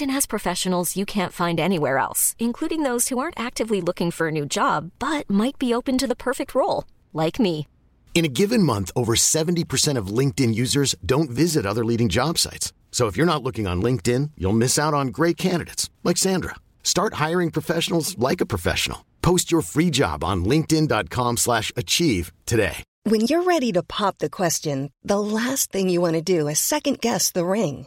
has professionals you can't find anywhere else, including those who aren't actively looking for a new job but might be open to the perfect role, like me. In a given month, over 70% of LinkedIn users don't visit other leading job sites. So if you're not looking on LinkedIn, you'll miss out on great candidates like Sandra. Start hiring professionals like a professional. Post your free job on linkedin.com/achieve slash achieve today. When you're ready to pop the question, the last thing you want to do is second guess the ring.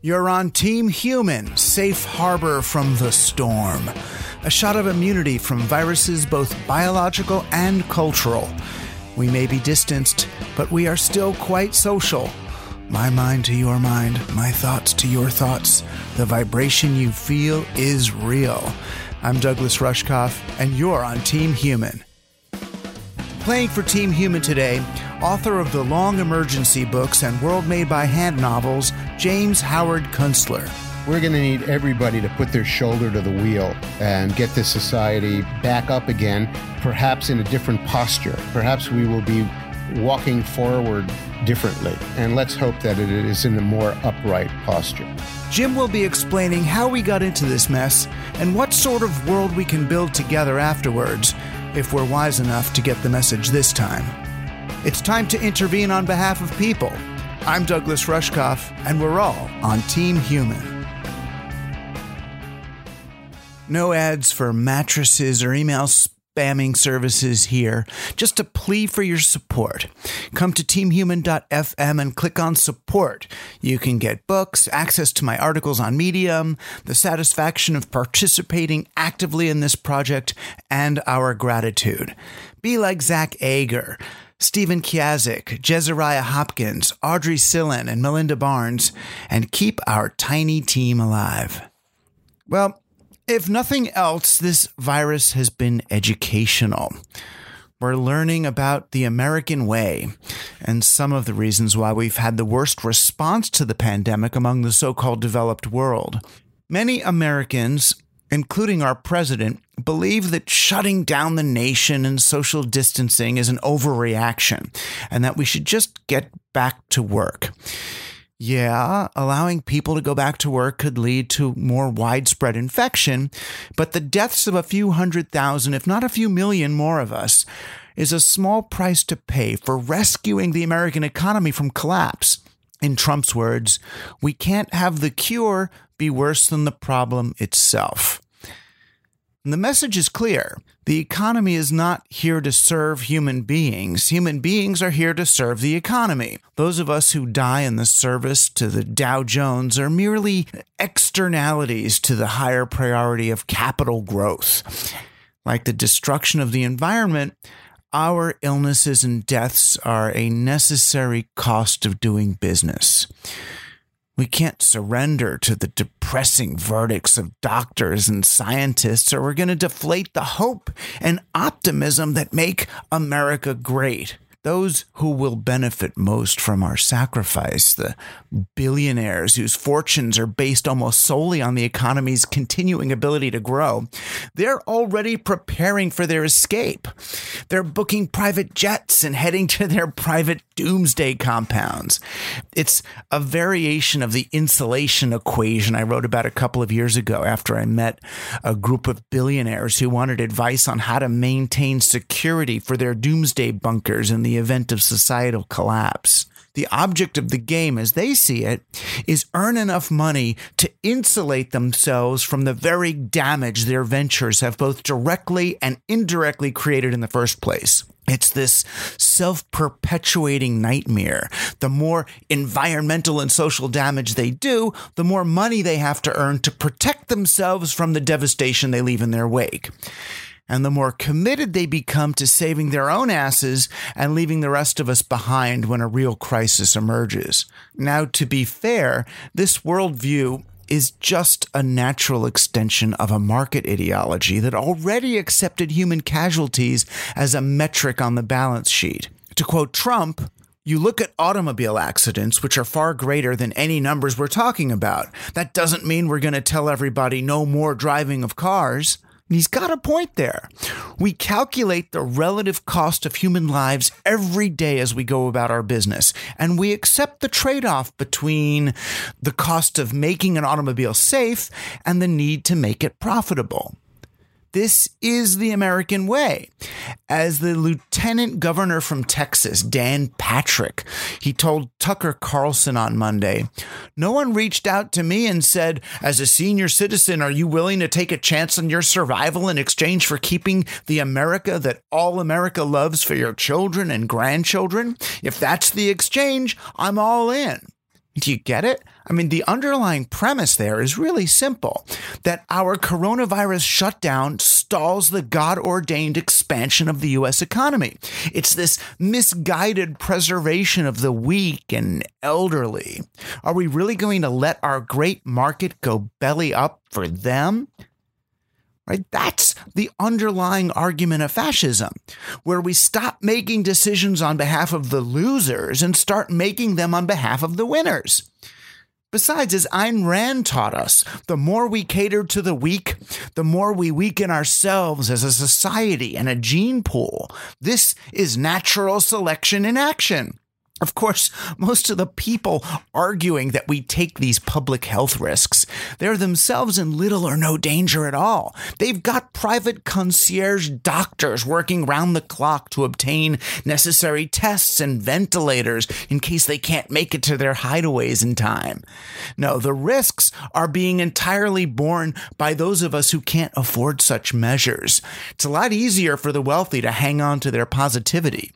You're on Team Human, safe harbor from the storm. A shot of immunity from viruses both biological and cultural. We may be distanced, but we are still quite social. My mind to your mind, my thoughts to your thoughts. The vibration you feel is real. I'm Douglas Rushkoff, and you're on Team Human. Playing for Team Human today, author of the Long Emergency books and World Made by Hand novels, James Howard Kunstler. We're going to need everybody to put their shoulder to the wheel and get this society back up again, perhaps in a different posture. Perhaps we will be walking forward differently. And let's hope that it is in a more upright posture. Jim will be explaining how we got into this mess and what sort of world we can build together afterwards, if we're wise enough to get the message this time. It's time to intervene on behalf of people. I'm Douglas Rushkoff, and we're all on Team Human. No ads for mattresses or email spamming services here. Just a plea for your support. Come to teamhuman.fm and click on support. You can get books, access to my articles on Medium, the satisfaction of participating actively in this project, and our gratitude. Be like Zach Ager. Stephen Kiazik, Jezariah Hopkins, Audrey Sillin, and Melinda Barnes, and keep our tiny team alive. Well, if nothing else, this virus has been educational. We're learning about the American way and some of the reasons why we've had the worst response to the pandemic among the so called developed world. Many Americans, including our president, believe that shutting down the nation and social distancing is an overreaction and that we should just get back to work. Yeah, allowing people to go back to work could lead to more widespread infection, but the deaths of a few hundred thousand, if not a few million more of us, is a small price to pay for rescuing the American economy from collapse. In Trump's words, we can't have the cure be worse than the problem itself. And the message is clear. The economy is not here to serve human beings. Human beings are here to serve the economy. Those of us who die in the service to the Dow Jones are merely externalities to the higher priority of capital growth. Like the destruction of the environment, our illnesses and deaths are a necessary cost of doing business. We can't surrender to the depressing verdicts of doctors and scientists, or we're going to deflate the hope and optimism that make America great. Those who will benefit most from our sacrifice, the billionaires whose fortunes are based almost solely on the economy's continuing ability to grow, they're already preparing for their escape. They're booking private jets and heading to their private doomsday compounds. It's a variation of the insulation equation I wrote about a couple of years ago after I met a group of billionaires who wanted advice on how to maintain security for their doomsday bunkers in the event of societal collapse. The object of the game, as they see it, is earn enough money to insulate themselves from the very damage their ventures have both directly and indirectly created in the first place. It's this self perpetuating nightmare. The more environmental and social damage they do, the more money they have to earn to protect themselves from the devastation they leave in their wake and the more committed they become to saving their own asses and leaving the rest of us behind when a real crisis emerges. Now, to be fair, this worldview is just a natural extension of a market ideology that already accepted human casualties as a metric on the balance sheet. To quote Trump, you look at automobile accidents, which are far greater than any numbers we're talking about. That doesn't mean we're going to tell everybody no more driving of cars. He's got a point there. We calculate the relative cost of human lives every day as we go about our business, and we accept the trade off between the cost of making an automobile safe and the need to make it profitable. This is the American way. As the lieutenant governor from Texas, Dan Patrick, he told Tucker Carlson on Monday, No one reached out to me and said, As a senior citizen, are you willing to take a chance on your survival in exchange for keeping the America that all America loves for your children and grandchildren? If that's the exchange, I'm all in. Do you get it? I mean, the underlying premise there is really simple that our coronavirus shutdown stalls the God ordained expansion of the U.S. economy. It's this misguided preservation of the weak and elderly. Are we really going to let our great market go belly up for them? Right? That's the underlying argument of fascism, where we stop making decisions on behalf of the losers and start making them on behalf of the winners. Besides, as Ayn Rand taught us, the more we cater to the weak, the more we weaken ourselves as a society and a gene pool. This is natural selection in action. Of course, most of the people arguing that we take these public health risks, they're themselves in little or no danger at all. They've got private concierge doctors working round the clock to obtain necessary tests and ventilators in case they can't make it to their hideaways in time. No, the risks are being entirely borne by those of us who can't afford such measures. It's a lot easier for the wealthy to hang on to their positivity.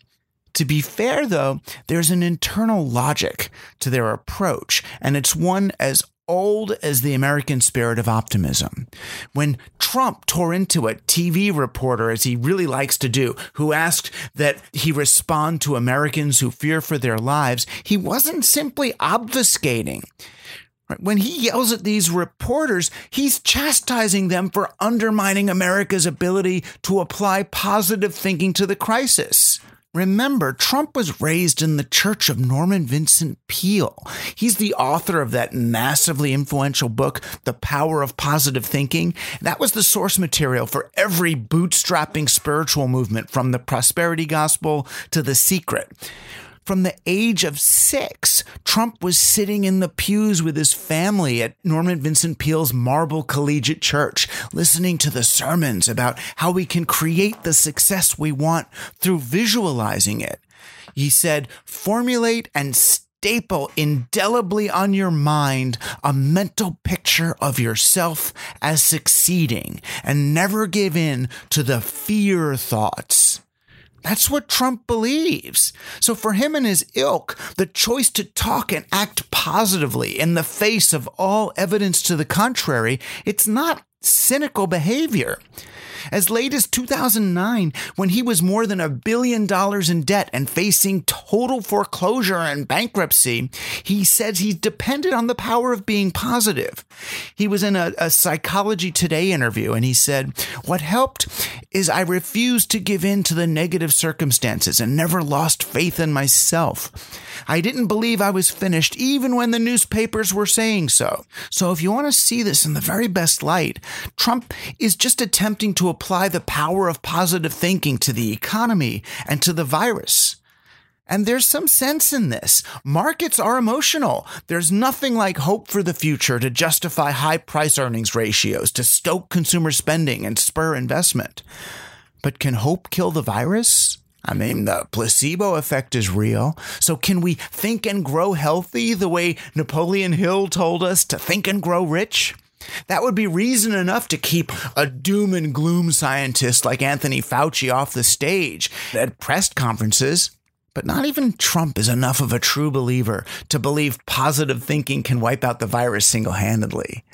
To be fair, though, there's an internal logic to their approach, and it's one as old as the American spirit of optimism. When Trump tore into a TV reporter, as he really likes to do, who asked that he respond to Americans who fear for their lives, he wasn't simply obfuscating. When he yells at these reporters, he's chastising them for undermining America's ability to apply positive thinking to the crisis. Remember, Trump was raised in the church of Norman Vincent Peale. He's the author of that massively influential book, The Power of Positive Thinking. That was the source material for every bootstrapping spiritual movement from the prosperity gospel to the secret. From the age of six, Trump was sitting in the pews with his family at Norman Vincent Peale's Marble Collegiate Church, listening to the sermons about how we can create the success we want through visualizing it. He said, formulate and staple indelibly on your mind a mental picture of yourself as succeeding and never give in to the fear thoughts. That's what Trump believes. So for him and his ilk, the choice to talk and act positively in the face of all evidence to the contrary, it's not cynical behavior. As late as 2009, when he was more than a billion dollars in debt and facing total foreclosure and bankruptcy, he says he depended on the power of being positive. He was in a, a Psychology Today interview and he said, What helped is I refused to give in to the negative circumstances and never lost faith in myself. I didn't believe I was finished even when the newspapers were saying so. So if you want to see this in the very best light, Trump is just attempting to apply the power of positive thinking to the economy and to the virus. And there's some sense in this. Markets are emotional. There's nothing like hope for the future to justify high price earnings ratios, to stoke consumer spending and spur investment. But can hope kill the virus? I mean, the placebo effect is real. So, can we think and grow healthy the way Napoleon Hill told us to think and grow rich? That would be reason enough to keep a doom and gloom scientist like Anthony Fauci off the stage at press conferences. But not even Trump is enough of a true believer to believe positive thinking can wipe out the virus single handedly.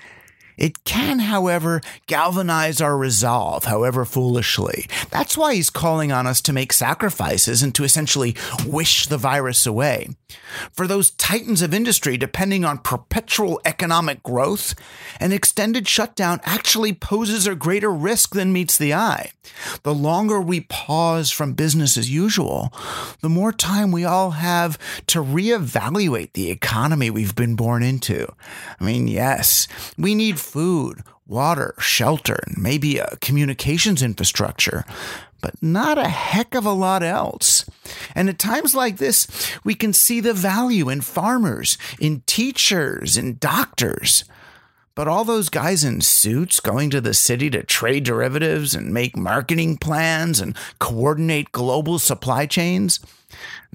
It can, however, galvanize our resolve, however foolishly. That's why he's calling on us to make sacrifices and to essentially wish the virus away. For those titans of industry depending on perpetual economic growth, an extended shutdown actually poses a greater risk than meets the eye. The longer we pause from business as usual, the more time we all have to reevaluate the economy we've been born into. I mean, yes, we need food, water, shelter, and maybe a communications infrastructure, but not a heck of a lot else. And at times like this, we can see the value in farmers, in teachers, in doctors. But all those guys in suits going to the city to trade derivatives and make marketing plans and coordinate global supply chains?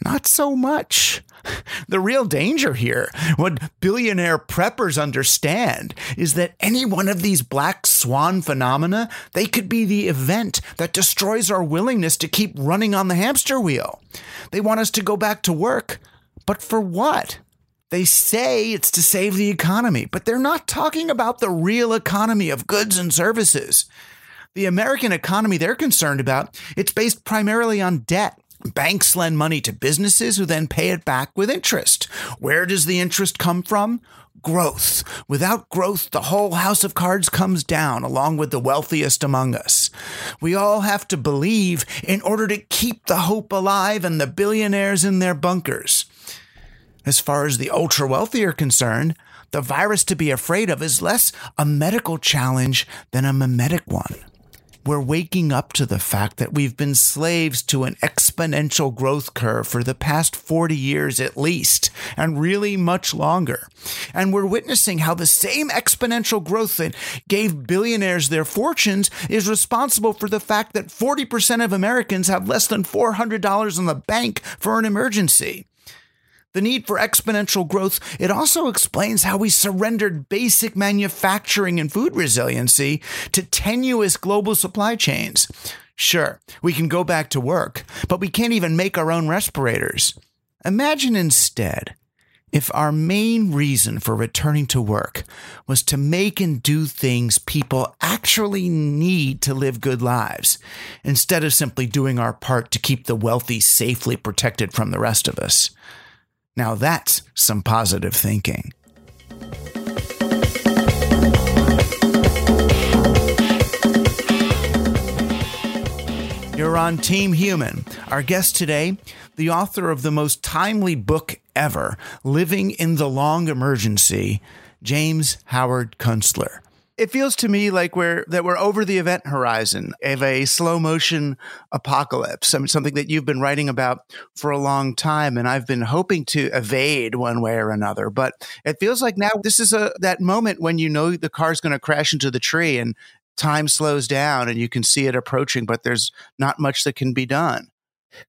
Not so much. The real danger here, what billionaire preppers understand, is that any one of these black swan phenomena, they could be the event that destroys our willingness to keep running on the hamster wheel. They want us to go back to work, but for what? They say it's to save the economy, but they're not talking about the real economy of goods and services. The American economy they're concerned about, it's based primarily on debt. Banks lend money to businesses who then pay it back with interest. Where does the interest come from? Growth. Without growth, the whole house of cards comes down, along with the wealthiest among us. We all have to believe in order to keep the hope alive and the billionaires in their bunkers. As far as the ultra wealthy are concerned, the virus to be afraid of is less a medical challenge than a mimetic one we're waking up to the fact that we've been slaves to an exponential growth curve for the past 40 years at least, and really much longer. And we're witnessing how the same exponential growth that gave billionaires their fortunes is responsible for the fact that 40% of Americans have less than $400 in the bank for an emergency the need for exponential growth, it also explains how we surrendered basic manufacturing and food resiliency to tenuous global supply chains. Sure, we can go back to work, but we can't even make our own respirators. Imagine instead if our main reason for returning to work was to make and do things people actually need to live good lives, instead of simply doing our part to keep the wealthy safely protected from the rest of us. Now that's some positive thinking. You're on Team Human. Our guest today, the author of the most timely book ever, Living in the Long Emergency, James Howard Kunstler it feels to me like we're that we're over the event horizon of a slow motion apocalypse. I mean, something that you've been writing about for a long time, and I've been hoping to evade one way or another. But it feels like now this is a that moment when you know the car's going to crash into the tree and time slows down and you can see it approaching, but there's not much that can be done.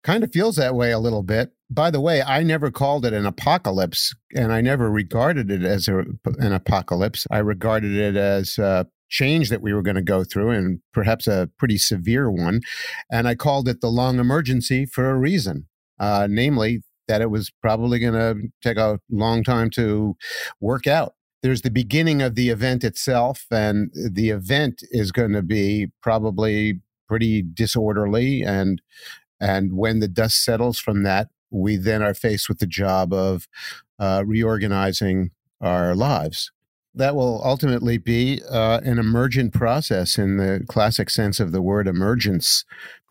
Kind of feels that way a little bit. By the way, I never called it an apocalypse and I never regarded it as a, an apocalypse. I regarded it as a change that we were going to go through and perhaps a pretty severe one. And I called it the long emergency for a reason, uh, namely that it was probably going to take a long time to work out there's the beginning of the event itself, and the event is going to be probably pretty disorderly and and when the dust settles from that, we then are faced with the job of uh, reorganizing our lives. that will ultimately be uh, an emergent process in the classic sense of the word emergence.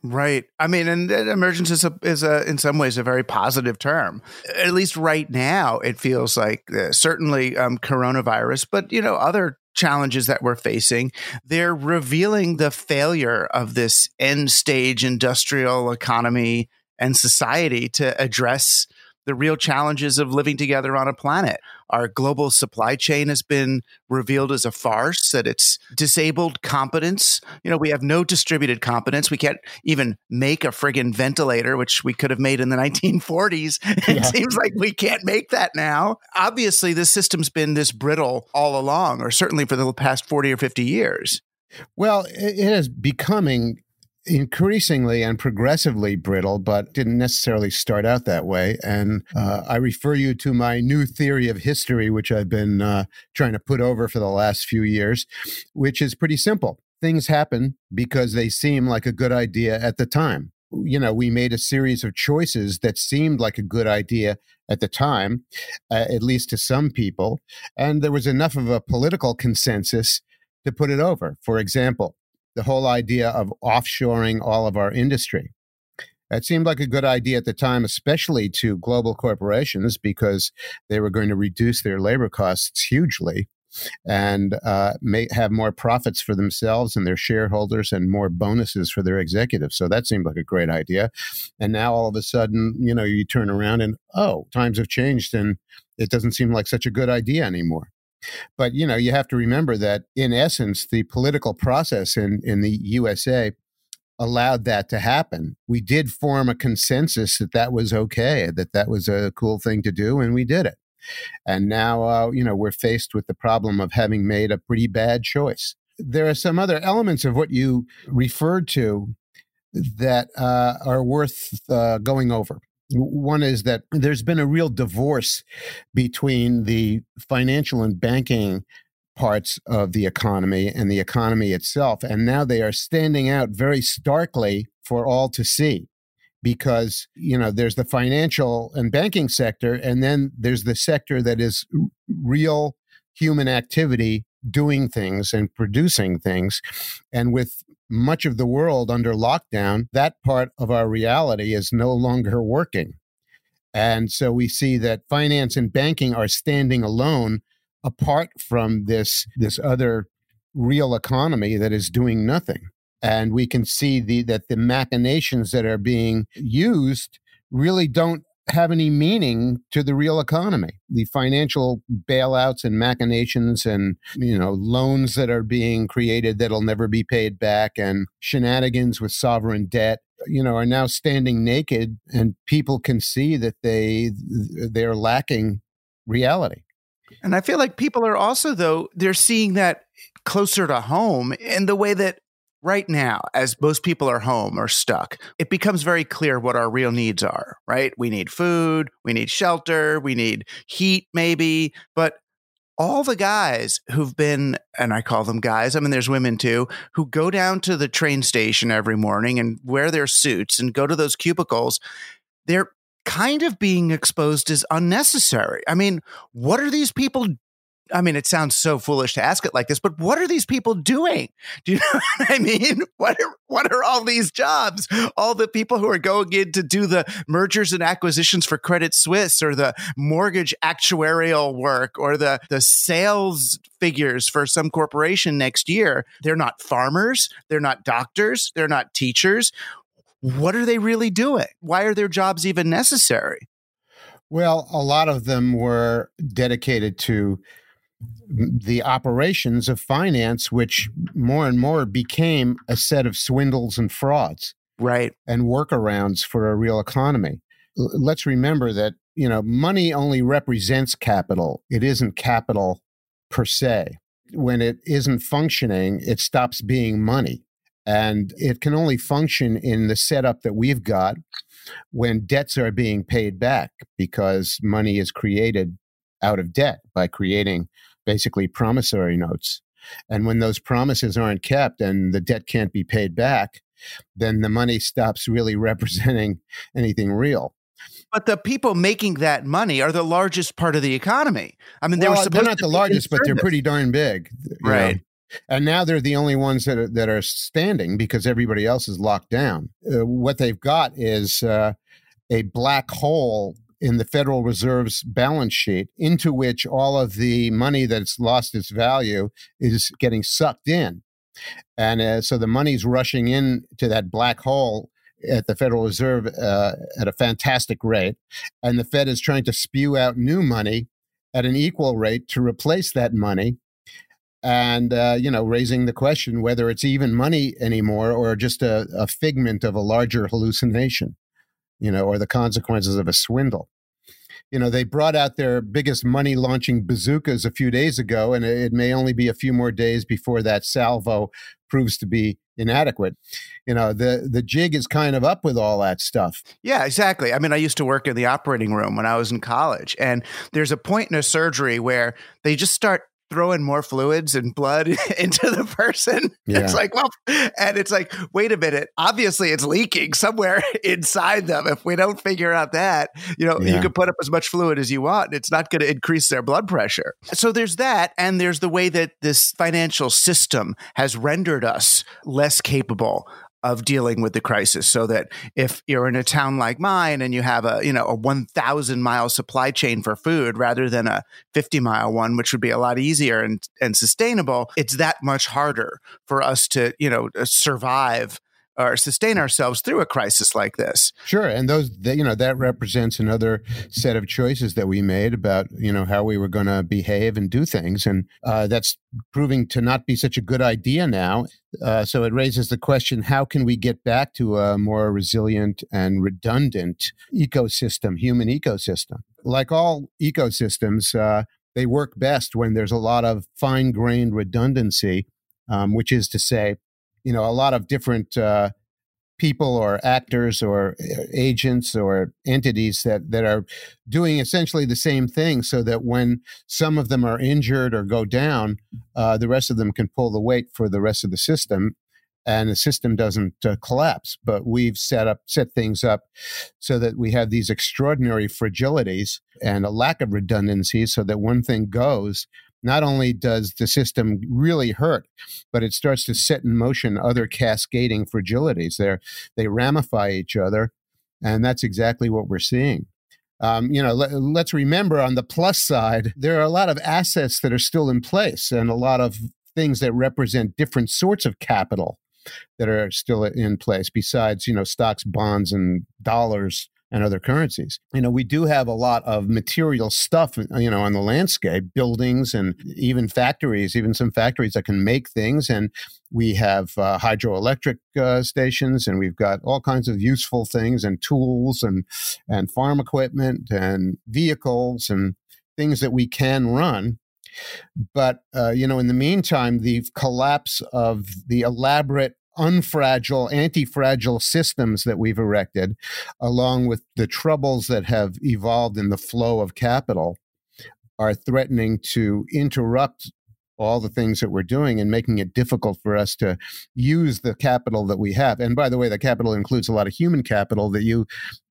Right. I mean, and emergence is a, is a, in some ways, a very positive term. At least right now, it feels like uh, certainly um, coronavirus, but you know, other challenges that we're facing, they're revealing the failure of this end stage industrial economy and society to address the real challenges of living together on a planet. Our global supply chain has been revealed as a farce, that it's disabled competence. You know, we have no distributed competence. We can't even make a friggin' ventilator, which we could have made in the 1940s. Yeah. It seems like we can't make that now. Obviously, this system's been this brittle all along, or certainly for the past 40 or 50 years. Well, it is becoming increasingly and progressively brittle, but didn't necessarily start out that way. And uh, I refer you to my new theory of history, which I've been uh, trying to put over for the last few years, which is pretty simple. Things happen because they seem like a good idea at the time. You know, we made a series of choices that seemed like a good idea at the time, uh, at least to some people. And there was enough of a political consensus to put it over. For example, the whole idea of offshoring all of our industry. That seemed like a good idea at the time, especially to global corporations, because they were going to reduce their labor costs hugely and uh, may have more profits for themselves and their shareholders and more bonuses for their executives. So that seemed like a great idea. And now all of a sudden, you know, you turn around and, oh, times have changed and it doesn't seem like such a good idea anymore. But you know, you have to remember that in essence, the political process in in the USA allowed that to happen. We did form a consensus that that was okay, that that was a cool thing to do, and we did it. And now, uh, you know, we're faced with the problem of having made a pretty bad choice. There are some other elements of what you referred to that uh, are worth uh, going over. One is that there's been a real divorce between the financial and banking parts of the economy and the economy itself. And now they are standing out very starkly for all to see because, you know, there's the financial and banking sector, and then there's the sector that is real human activity doing things and producing things. And with much of the world under lockdown, that part of our reality is no longer working. And so we see that finance and banking are standing alone apart from this, this other real economy that is doing nothing. And we can see the, that the machinations that are being used really don't have any meaning to the real economy. The financial bailouts and machinations and, you know, loans that are being created that'll never be paid back and shenanigans with sovereign debt, you know, are now standing naked and people can see that they they're lacking reality. And I feel like people are also though they're seeing that closer to home in the way that right now, as most people are home or stuck, it becomes very clear what our real needs are, right? We need food, we need shelter, we need heat, maybe. But all the guys who've been, and I call them guys, I mean, there's women too, who go down to the train station every morning and wear their suits and go to those cubicles, they're kind of being exposed as unnecessary. I mean, what are these people I mean, it sounds so foolish to ask it like this, but what are these people doing? Do you know what I mean? What are, what are all these jobs? All the people who are going in to do the mergers and acquisitions for Credit Suisse or the mortgage actuarial work or the, the sales figures for some corporation next year. They're not farmers. They're not doctors. They're not teachers. What are they really doing? Why are their jobs even necessary? Well, a lot of them were dedicated to the operations of finance, which more and more became a set of swindles and frauds. Right. And workarounds for a real economy. L- let's remember that, you know, money only represents capital, it isn't capital per se. When it isn't functioning, it stops being money. And it can only function in the setup that we've got when debts are being paid back because money is created out of debt by creating basically promissory notes. And when those promises aren't kept and the debt can't be paid back, then the money stops really representing anything real. But the people making that money are the largest part of the economy. I mean, they well, were they're not the largest, but they're pretty darn big, right? Know? And now they're the only ones that are, that are standing because everybody else is locked down. Uh, what they've got is uh, a black hole in the Federal Reserve's balance sheet into which all of the money that's lost its value is getting sucked in. And uh, so the money's rushing in to that black hole at the Federal Reserve uh, at a fantastic rate. And the Fed is trying to spew out new money at an equal rate to replace that money. And, uh, you know, raising the question whether it's even money anymore or just a, a figment of a larger hallucination, you know, or the consequences of a swindle you know, they brought out their biggest money launching bazookas a few days ago, and it may only be a few more days before that salvo proves to be inadequate. You know, the the jig is kind of up with all that stuff. Yeah, exactly. I mean, I used to work in the operating room when I was in college, and there's a point in a surgery where they just start throwing more fluids and blood into the person. Yeah. It's like, well, and it's like, wait a minute. Obviously, it's leaking somewhere inside them. If we don't figure out that, you know, yeah. you can put up as much fluid as you want. And it's not going to increase their blood pressure. So there's that. And there's the way that this financial system has rendered us less capable of dealing with the crisis so that if you're in a town like mine and you have a you know a 1000 mile supply chain for food rather than a 50 mile one which would be a lot easier and and sustainable it's that much harder for us to you know survive or sustain ourselves through a crisis like this. Sure, and those you know that represents another set of choices that we made about you know how we were going to behave and do things, and uh, that's proving to not be such a good idea now. Uh, so it raises the question: How can we get back to a more resilient and redundant ecosystem, human ecosystem? Like all ecosystems, uh, they work best when there's a lot of fine-grained redundancy, um, which is to say you know a lot of different uh, people or actors or uh, agents or entities that that are doing essentially the same thing so that when some of them are injured or go down uh, the rest of them can pull the weight for the rest of the system and the system doesn't uh, collapse. But we've set up set things up so that we have these extraordinary fragilities and a lack of redundancy so that one thing goes not only does the system really hurt, but it starts to set in motion other cascading fragilities. They they ramify each other, and that's exactly what we're seeing. Um, you know, let, let's remember on the plus side, there are a lot of assets that are still in place, and a lot of things that represent different sorts of capital that are still in place. Besides, you know, stocks, bonds, and dollars and other currencies. You know, we do have a lot of material stuff, you know, on the landscape, buildings and even factories, even some factories that can make things. And we have uh, hydroelectric uh, stations, and we've got all kinds of useful things and tools and and farm equipment and vehicles and things that we can run. But uh, you know, in the meantime, the collapse of the elaborate unfragile, anti-fragile systems that we've erected, along with the troubles that have evolved in the flow of capital, are threatening to interrupt all the things that we're doing and making it difficult for us to use the capital that we have. And by the way, the capital includes a lot of human capital that you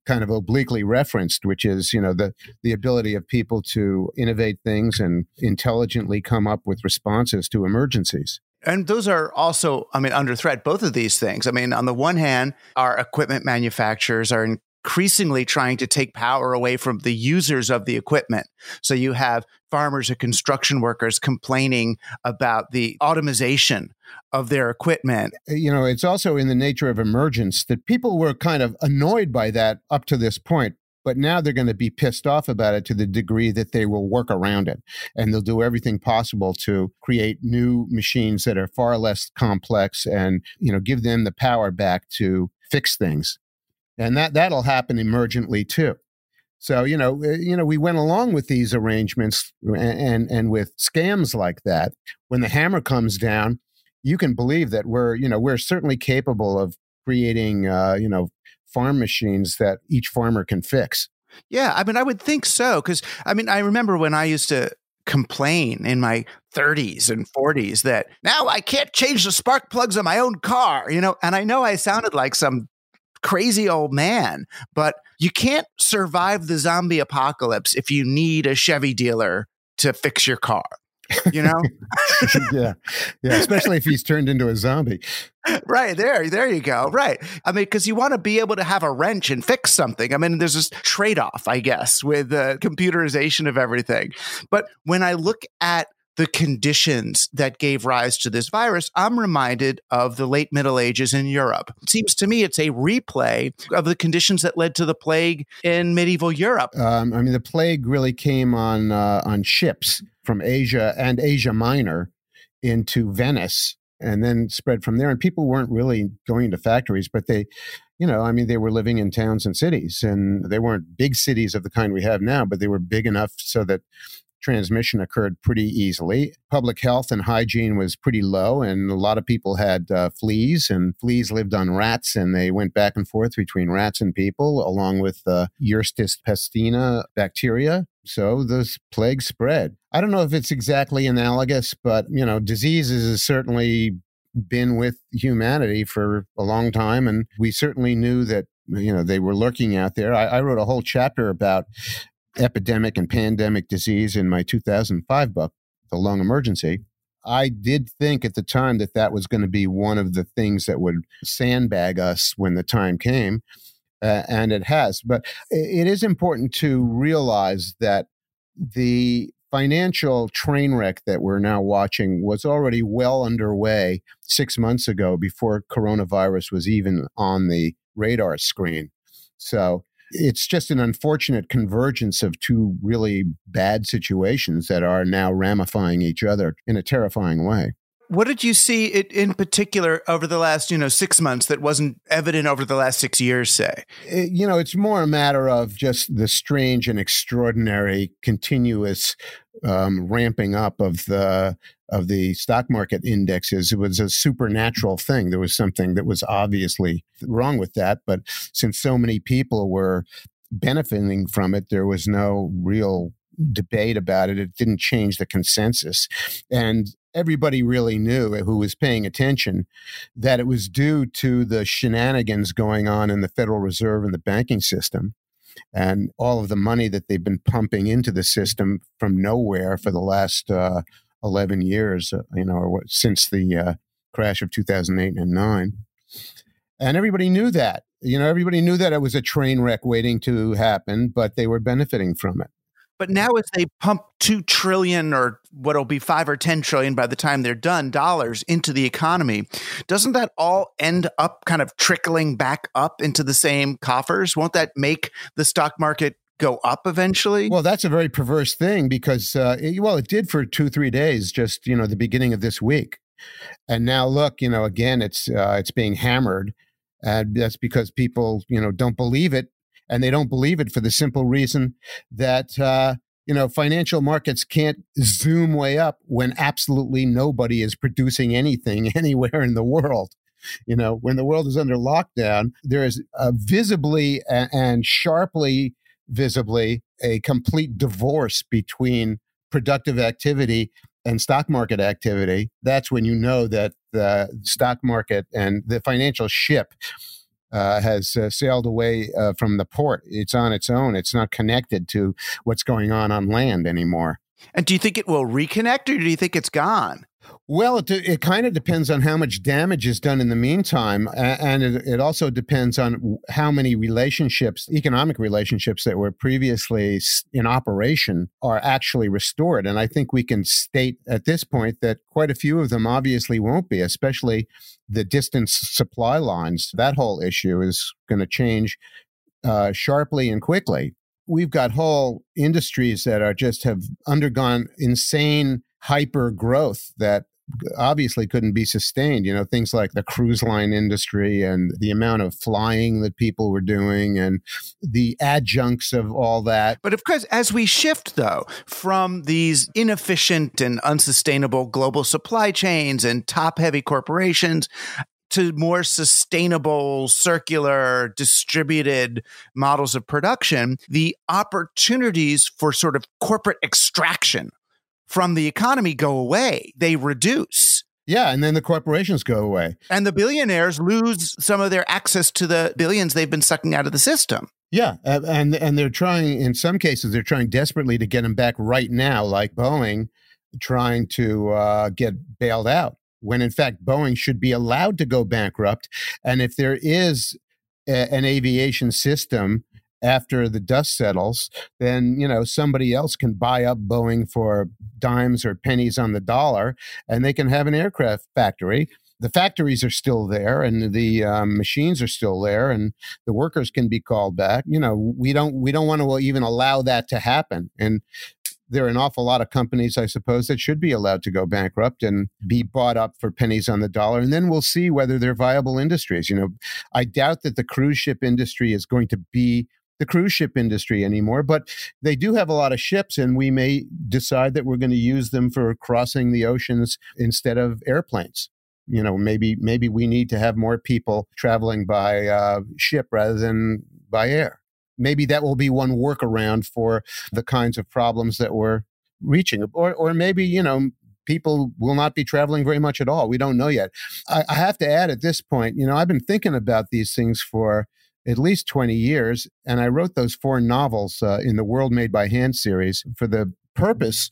kind of obliquely referenced, which is, you know, the the ability of people to innovate things and intelligently come up with responses to emergencies. And those are also, I mean, under threat, both of these things. I mean, on the one hand, our equipment manufacturers are increasingly trying to take power away from the users of the equipment. So you have farmers and construction workers complaining about the automation of their equipment. Uh, you know, it's also in the nature of emergence that people were kind of annoyed by that up to this point. But now they're going to be pissed off about it to the degree that they will work around it. And they'll do everything possible to create new machines that are far less complex and, you know, give them the power back to fix things. And that, that'll happen emergently too. So, you know, uh, you know, we went along with these arrangements and, and, and with scams like that. When the hammer comes down, you can believe that we're, you know, we're certainly capable of creating, uh, you know, farm machines that each farmer can fix. Yeah, I mean, I would think so. Because, I mean, I remember when I used to complain in my 30s and 40s that now I can't change the spark plugs on my own car, you know, and I know I sounded like some crazy old man, but you can't survive the zombie apocalypse if you need a Chevy dealer to fix your car. You know? yeah. Yeah. Especially if he's turned into a zombie. right there there you go right i mean because you want to be able to have a wrench and fix something i mean there's this trade-off i guess with the computerization of everything but when i look at the conditions that gave rise to this virus, I'm reminded of the late Middle Ages in Europe. It seems to me it's a replay of the conditions that led to the plague in medieval Europe. Um, I mean, the plague really came on uh, on ships from Asia and Asia Minor into Venice and then spread from there. And people weren't really going to factories, but they, you know, I mean, they were living in towns and cities, and they weren't big cities of the kind we have now, but they were big enough so that transmission occurred pretty easily. Public health and hygiene was pretty low, and a lot of people had uh, fleas, and fleas lived on rats, and they went back and forth between rats and people, along with uh, Yersinia pestina bacteria. So the plague spread. I don't know if it's exactly analogous, but you know, diseases has certainly been with humanity for a long time, and we certainly knew that you know they were lurking out there. I, I wrote a whole chapter about epidemic and pandemic disease in my 2005 book, The Long Emergency. I did think at the time that that was going to be one of the things that would sandbag us when the time came, uh, and it has. But it is important to realize that the financial train wreck that we're now watching was already well underway six months ago before coronavirus was even on the radar screen. So it's just an unfortunate convergence of two really bad situations that are now ramifying each other in a terrifying way. What did you see in particular over the last, you know, six months that wasn't evident over the last six years, say? It, you know, it's more a matter of just the strange and extraordinary continuous um, ramping up of the of the stock market indexes. It was a supernatural thing. There was something that was obviously wrong with that, but since so many people were benefiting from it, there was no real debate about it. It didn't change the consensus. And everybody really knew who was paying attention that it was due to the shenanigans going on in the Federal Reserve and the banking system and all of the money that they've been pumping into the system from nowhere for the last uh, 11 years, uh, you know, or since the uh, crash of 2008 and 9. And everybody knew that. You know, everybody knew that it was a train wreck waiting to happen, but they were benefiting from it. But now, as they pump two trillion or what'll be five or 10 trillion by the time they're done dollars into the economy, doesn't that all end up kind of trickling back up into the same coffers? Won't that make the stock market go up eventually? Well, that's a very perverse thing because, uh, it, well, it did for two, three days, just, you know, the beginning of this week. And now look, you know, again, it's, uh, it's being hammered. And that's because people, you know, don't believe it and they don't believe it for the simple reason that uh, you know financial markets can't zoom way up when absolutely nobody is producing anything anywhere in the world. You know when the world is under lockdown there is visibly and sharply visibly a complete divorce between productive activity and stock market activity. That's when you know that the stock market and the financial ship uh, has uh, sailed away uh, from the port. It's on its own. It's not connected to what's going on on land anymore. And do you think it will reconnect or do you think it's gone? Well, it, it kind of depends on how much damage is done in the meantime. And it, it, also depends on how many relationships, economic relationships that were previously in operation, are actually restored. And I think we can state at this point that quite a few of them obviously won't be, especially the distance supply lines. That whole issue is going to change uh, sharply and quickly. We've got whole industries that are just have undergone insane hyper growth that obviously couldn't be sustained. You know, things like the cruise line industry and the amount of flying that people were doing and the adjuncts of all that. But of course, as we shift, though, from these inefficient and unsustainable global supply chains and top heavy corporations, to more sustainable, circular, distributed models of production, the opportunities for sort of corporate extraction from the economy go away, they reduce. Yeah, and then the corporations go away. And the billionaires lose some of their access to the billions they've been sucking out of the system. Yeah, and and they're trying in some cases they're trying desperately to get them back right now, like Boeing trying to uh, get bailed out. When in fact Boeing should be allowed to go bankrupt, and if there is a, an aviation system after the dust settles, then you know somebody else can buy up Boeing for dimes or pennies on the dollar, and they can have an aircraft factory. The factories are still there, and the um, machines are still there, and the workers can be called back. You know, we don't we don't want to even allow that to happen. And there are an awful lot of companies, I suppose, that should be allowed to go bankrupt and be bought up for pennies on the dollar. And then we'll see whether they're viable industries. You know, I doubt that the cruise ship industry is going to be the cruise ship industry anymore, but they do have a lot of ships, and we may decide that we're going to use them for crossing the oceans instead of airplanes. You know, maybe maybe we need to have more people traveling by uh, ship rather than by air. Maybe that will be one workaround for the kinds of problems that we're reaching, or or maybe you know people will not be traveling very much at all. We don't know yet. I, I have to add at this point, you know, I've been thinking about these things for at least 20 years. And I wrote those four novels uh, in the World Made by Hand series for the purpose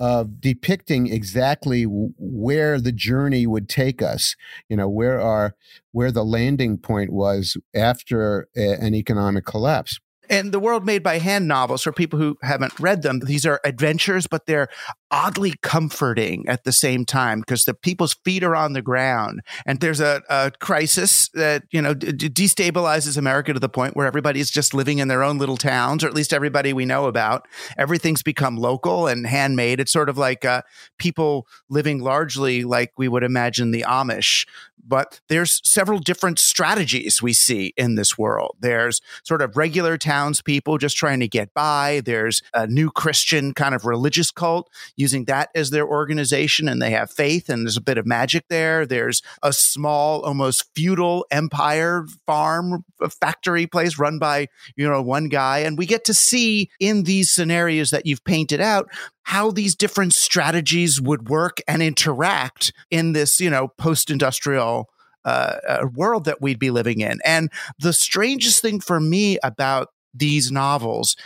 of depicting exactly where the journey would take us you know where our where the landing point was after a, an economic collapse and the world made by hand novels for people who haven't read them these are adventures but they're oddly comforting at the same time because the people's feet are on the ground and there's a, a crisis that you know d- destabilizes america to the point where everybody's just living in their own little towns or at least everybody we know about. Everything's become local and handmade. It's sort of like uh, people living largely like we would imagine the amish but there's several different strategies we see in this world. There's sort of regular townspeople just trying to get by. There's a new christian kind of religious cult using that as their organization and they have faith and there's a bit of magic there. There's a small, almost feudal empire farm factory place run by, you know, one guy. And we get to see in these scenarios that you've painted out how these different strategies would work and interact in this, you know, post industrial uh, uh, world that we'd be living in. And the strangest thing for me about these novels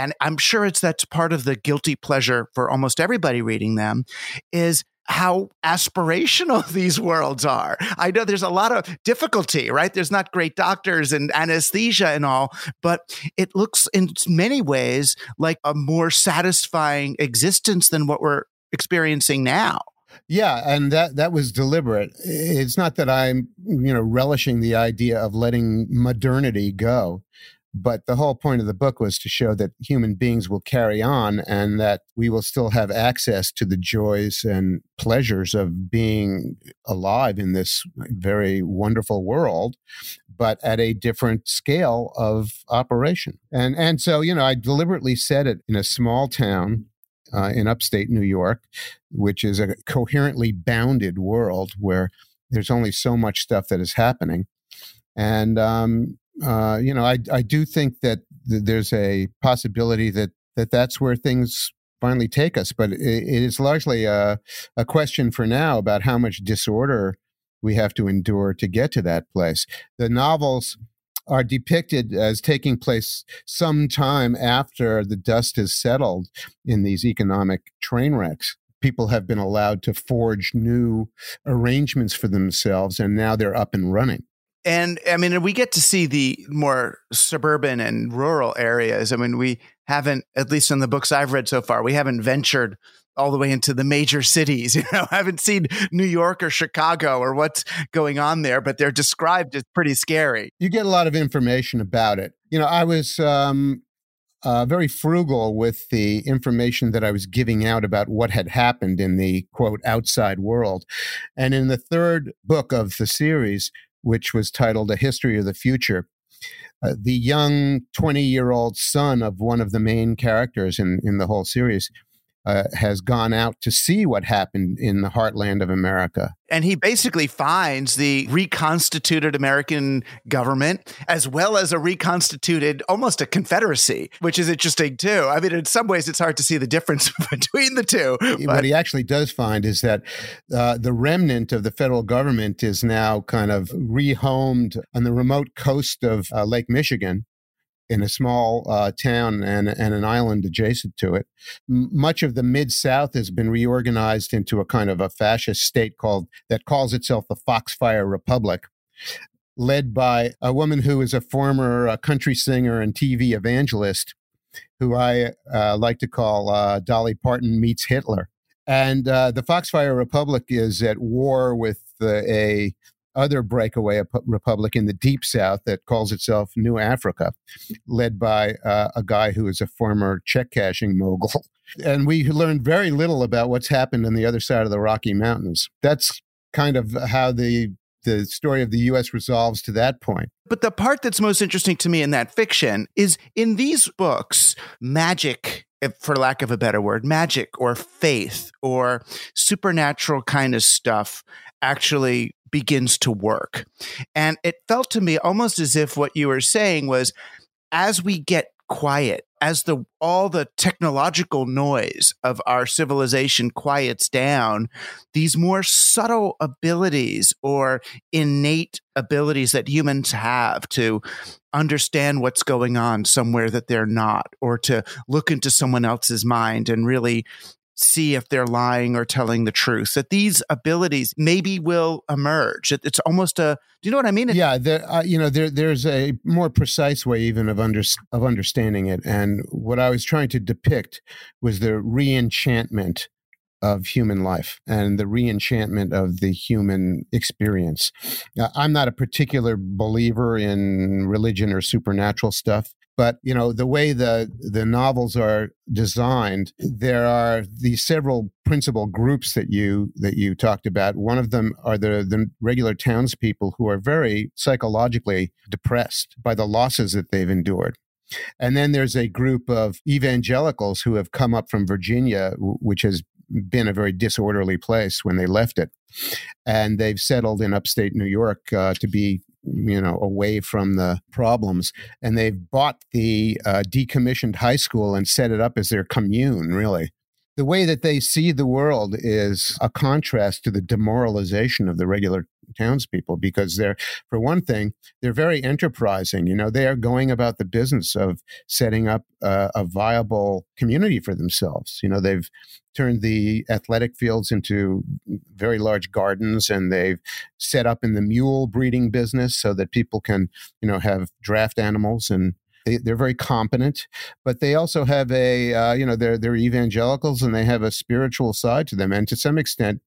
and I'm sure it's that's part of the guilty pleasure for almost everybody reading them, is how aspirational these worlds are. I know there's a lot of difficulty, right? There's not great doctors and anesthesia and all, but it looks in many ways like a more satisfying existence than what we're experiencing now. Yeah, and that that was deliberate. It's not that I'm, you know, relishing the idea of letting modernity go. But the whole point of the book was to show that human beings will carry on and that we will still have access to the joys and pleasures of being alive in this very wonderful world, but at a different scale of operation. And, and so, you know, I deliberately set it in a small town uh, in upstate New York, which is a coherently bounded world where there's only so much stuff that is happening. And um, uh, you know, I I do think that th- there's a possibility that that that's where things finally take us, but it, it is largely a a question for now about how much disorder we have to endure to get to that place. The novels are depicted as taking place sometime after the dust has settled in these economic train wrecks. People have been allowed to forge new arrangements for themselves, and now they're up and running and I mean, we get to see the more suburban and rural areas. I mean, we haven't, at least in the books I've read so far, we haven't ventured all the way into the major cities. You know, I haven't seen New York or Chicago or what's going on there, but they're described as pretty scary. You get a lot of information about it. You know, I was um, uh, very frugal with the information that I was giving out about what had happened in the quote outside world. And in the third book of the series, which was titled A History of the Future. Uh, the young 20 year old son of one of the main characters in, in the whole series uh, has gone out to see what happened in the heartland of America. And he basically finds the reconstituted American government as well as a reconstituted, almost a confederacy, which is interesting too. I mean, in some ways, it's hard to see the difference between the two. But. What he actually does find is that uh, the remnant of the federal government is now kind of rehomed on the remote coast of uh, Lake Michigan in a small uh, town and, and an island adjacent to it. M- much of the mid South has been reorganized into a kind of a fascist state called that calls itself the Foxfire Republic, led by a woman who is a former uh, country singer and TV evangelist, who I uh, like to call uh, Dolly Parton meets Hitler. And uh, the Foxfire Republic is at war with a other breakaway republic in the deep south that calls itself New Africa, led by uh, a guy who is a former check cashing mogul. And we learned very little about what's happened on the other side of the Rocky Mountains. That's kind of how the the story of the US resolves to that point. But the part that's most interesting to me in that fiction is in these books, magic for lack of a better word, magic or faith or supernatural kind of stuff actually begins to work. And it felt to me almost as if what you were saying was as we get quiet, as the all the technological noise of our civilization quiets down, these more subtle abilities or innate abilities that humans have to understand what's going on somewhere that they're not, or to look into someone else's mind and really see if they're lying or telling the truth. That these abilities maybe will emerge. It, it's almost a. Do you know what I mean? It, yeah, there, uh, you know, there, there's a more precise way even of under, of understanding it. And what I was trying to depict was the reenchantment of human life and the reenchantment of the human experience. I'm not a particular believer in religion or supernatural stuff but you know the way the the novels are designed there are these several principal groups that you that you talked about one of them are the the regular townspeople who are very psychologically depressed by the losses that they've endured and then there's a group of evangelicals who have come up from Virginia, which has been a very disorderly place when they left it. And they've settled in upstate New York uh, to be you know away from the problems. And they've bought the uh, decommissioned high school and set it up as their commune really. The way that they see the world is a contrast to the demoralization of the regular townspeople because they're for one thing they're very enterprising. You know they are going about the business of setting up a, a viable community for themselves. You know they've turned the athletic fields into very large gardens and they've set up in the mule breeding business so that people can you know have draft animals and they, they're very competent, but they also have a, uh, you know, they're, they're evangelicals and they have a spiritual side to them. And to some extent,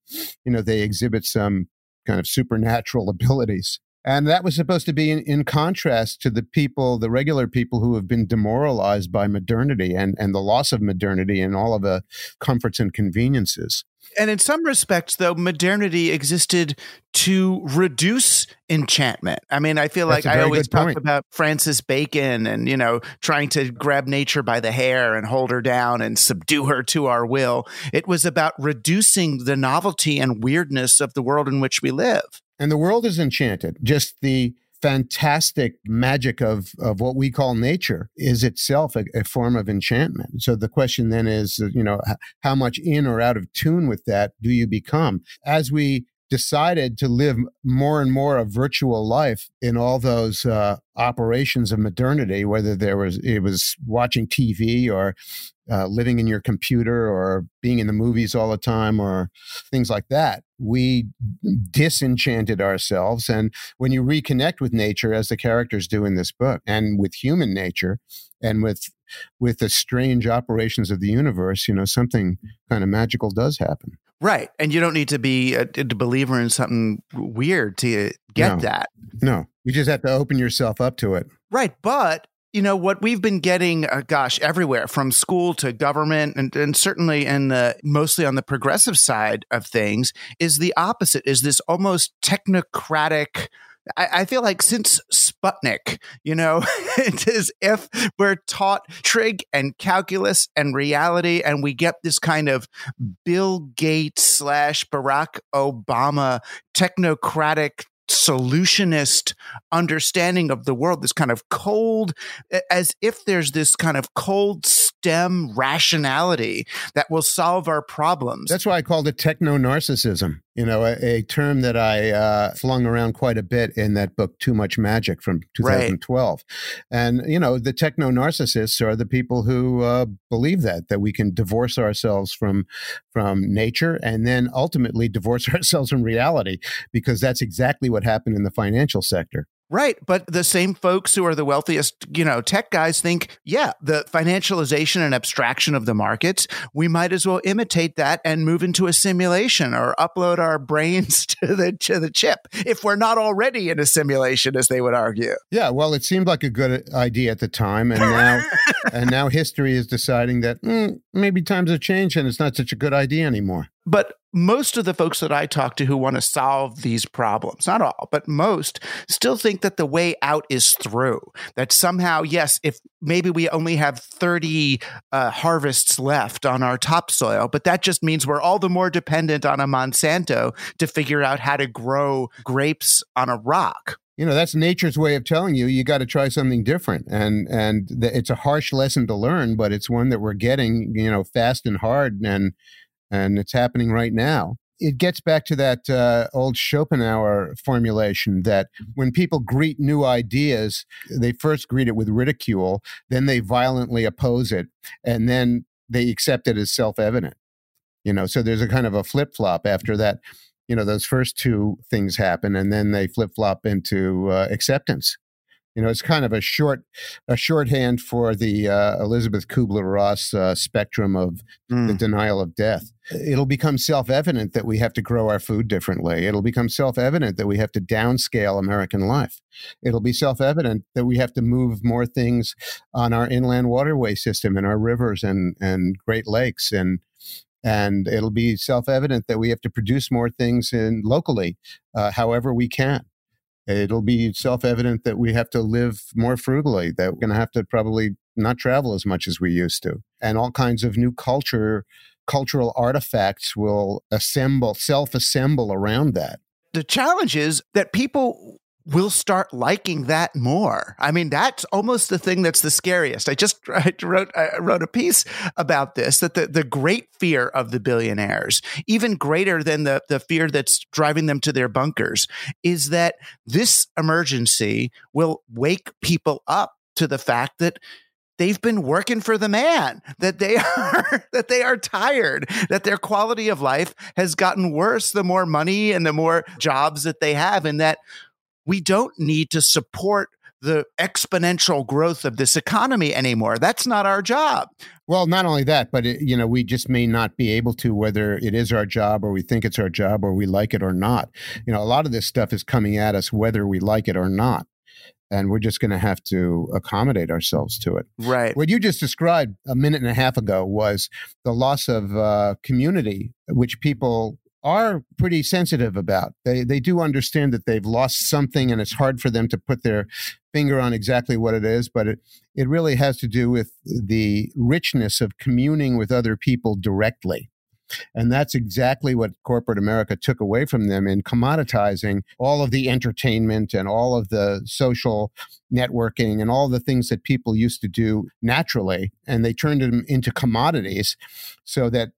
you know, they exhibit some kind of supernatural abilities. And that was supposed to be in, in, contrast to the people, the regular people who have been demoralized by modernity and, and the loss of modernity and all of the comforts and conveniences. And in some respects, though, modernity existed to reduce enchantment. I mean, I feel That's like I always talk point. about Francis Bacon and, you know, trying to grab nature by the hair and hold her down and subdue her to our will. It was about reducing the novelty and weirdness of the world in which we live. And the world is enchanted. Just the fantastic magic of, of what we call nature is itself a, a, form of enchantment. So the question then is, you know, how much in or out of tune with that do you become? As we decided to live more and more a virtual life in all those uh, operations of modernity, whether there was it was watching TV or uh, living in your computer or being in the movies all the time or things like that. We disenchanted ourselves. And when you reconnect with nature, as the characters do in this book, and with human nature, and with with the strange operations of the universe, you know, something kind of magical does happen. Right. And you don't need to be a, a believer in something weird to get no. that. No. You just have to open yourself up to it. Right. But you know what we've been getting uh, gosh everywhere from school to government and, and certainly in the mostly on the progressive side of things is the opposite is this almost technocratic I, I feel like since Sputnik, you know, it is if we're taught trig and calculus and reality, and we get this kind of Bill Gates slash Barack Obama technocratic solutionist understanding of the world, this kind of cold, as if there's this kind of cold stem rationality that will solve our problems. That's why I called it techno narcissism you know, a, a term that I uh, flung around quite a bit in that book, Too Much Magic from 2012. Right. And, you know, the techno narcissists are the people who uh, believe that, that we can divorce ourselves from, from nature and then ultimately divorce ourselves from reality, because that's exactly what happened in the financial sector. Right. But the same folks who are the wealthiest, you know, tech guys think, yeah, the financialization and abstraction of the markets, we might as well imitate that and move into a simulation or upload our brains to the to the chip if we're not already in a simulation, as they would argue. Yeah, well, it seemed like a good idea at the time, and now and now history is deciding that mm, maybe times have changed and it's not such a good idea anymore. But most of the folks that I talk to who want to solve these problems, not all, but most, still think that the way out is through. That somehow, yes, if maybe we only have 30 uh, harvests left on our topsoil, but that just means we're all the more dependent on a Monsanto to figure out how to grow grapes on a rock you know that's nature's way of telling you you got to try something different and and it's a harsh lesson to learn but it's one that we're getting you know fast and hard and and it's happening right now. It gets back to that uh, old Schopenhauer formulation that mm-hmm. when people greet new ideas, they first greet it with ridicule, then they violently oppose it, and then they accept it as self evident. You know, so there's a kind of a flip flop after that. You know, those first two things happen, and then they flip flop into uh, acceptance. You know, it's kind of a short, a shorthand for the uh, Elisabeth Kubler Ross uh, spectrum of mm. the denial of death. It'll become self evident that we have to grow our food differently. It'll become self evident that we have to downscale American life. It'll be self evident that we have to move more things on our inland waterway system and our rivers and, and Great Lakes and and it'll be self-evident that we have to produce more things in locally, uh, however we can it'll be self-evident that we have to live more frugally that we're going to have to probably not travel as much as we used to. And all kinds of new culture cultural artifacts will assemble self-assemble around that. The challenge is that people will start liking that more. I mean, that's almost the thing that's the scariest. I just I wrote I wrote a piece about this that the, the great fear of the billionaires, even greater than the, the fear that's driving them to their bunkers, is that this emergency will wake people up to the fact that they've been working for the man that they are that they are tired that their quality of life has gotten worse the more money and the more jobs that they have and that we don't need to support the exponential growth of this economy anymore. That's not our job. Well, not only that, but it, you know, we just may not be able to, whether it is our job or we think it's our job or we like it or not. You know, a lot of this stuff is coming at us whether we like it or not. And we're just going to have to accommodate ourselves to it. Right. What you just described a minute and a half ago was the loss of uh, community, which people are pretty sensitive about. They they do understand that they've lost something and it's hard for them to put their finger on exactly what it is, but it it really has to do with the richness of communing with other people directly. And that's exactly what corporate America took away from them in commoditizing all of the entertainment and all of the social networking and all the things that people used to do naturally. And they turned them into commodities so that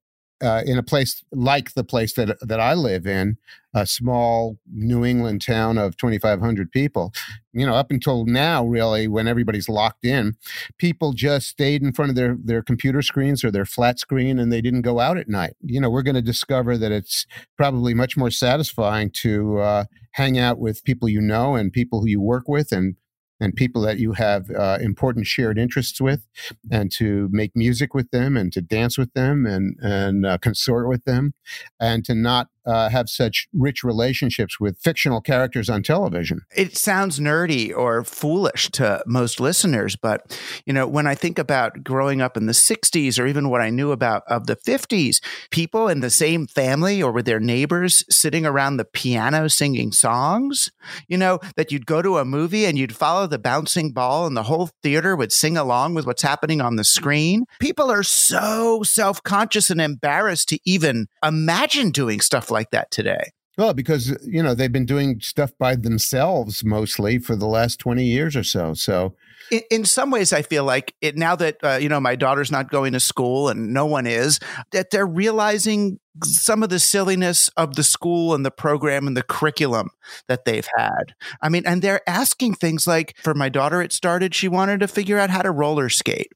uh, in a place like the place that that I live in, a small New England town of 2,500 people, you know, up until now, really, when everybody's locked in, people just stayed in front of their their computer screens or their flat screen, and they didn't go out at night. You know, we're going to discover that it's probably much more satisfying to uh, hang out with people you know and people who you work with, and and people that you have uh, important shared interests with, and to make music with them, and to dance with them, and and uh, consort with them, and to not uh, have such rich relationships with fictional characters on television. It sounds nerdy or foolish to most listeners, but you know, when I think about growing up in the 60s or even what I knew about of the 50s, people in the same family or with their neighbors sitting around the piano singing songs, you know, that you'd go to a movie and you'd follow the bouncing ball and the whole theater would sing along with what's happening on the screen. People are so self-conscious and embarrassed to even imagine doing stuff like that today. Well, because you know they've been doing stuff by themselves mostly for the last twenty years or so. So, in, in some ways, I feel like it now that uh, you know my daughter's not going to school and no one is, that they're realizing some of the silliness of the school and the program and the curriculum that they've had. I mean, and they're asking things like, for my daughter, it started she wanted to figure out how to roller skate.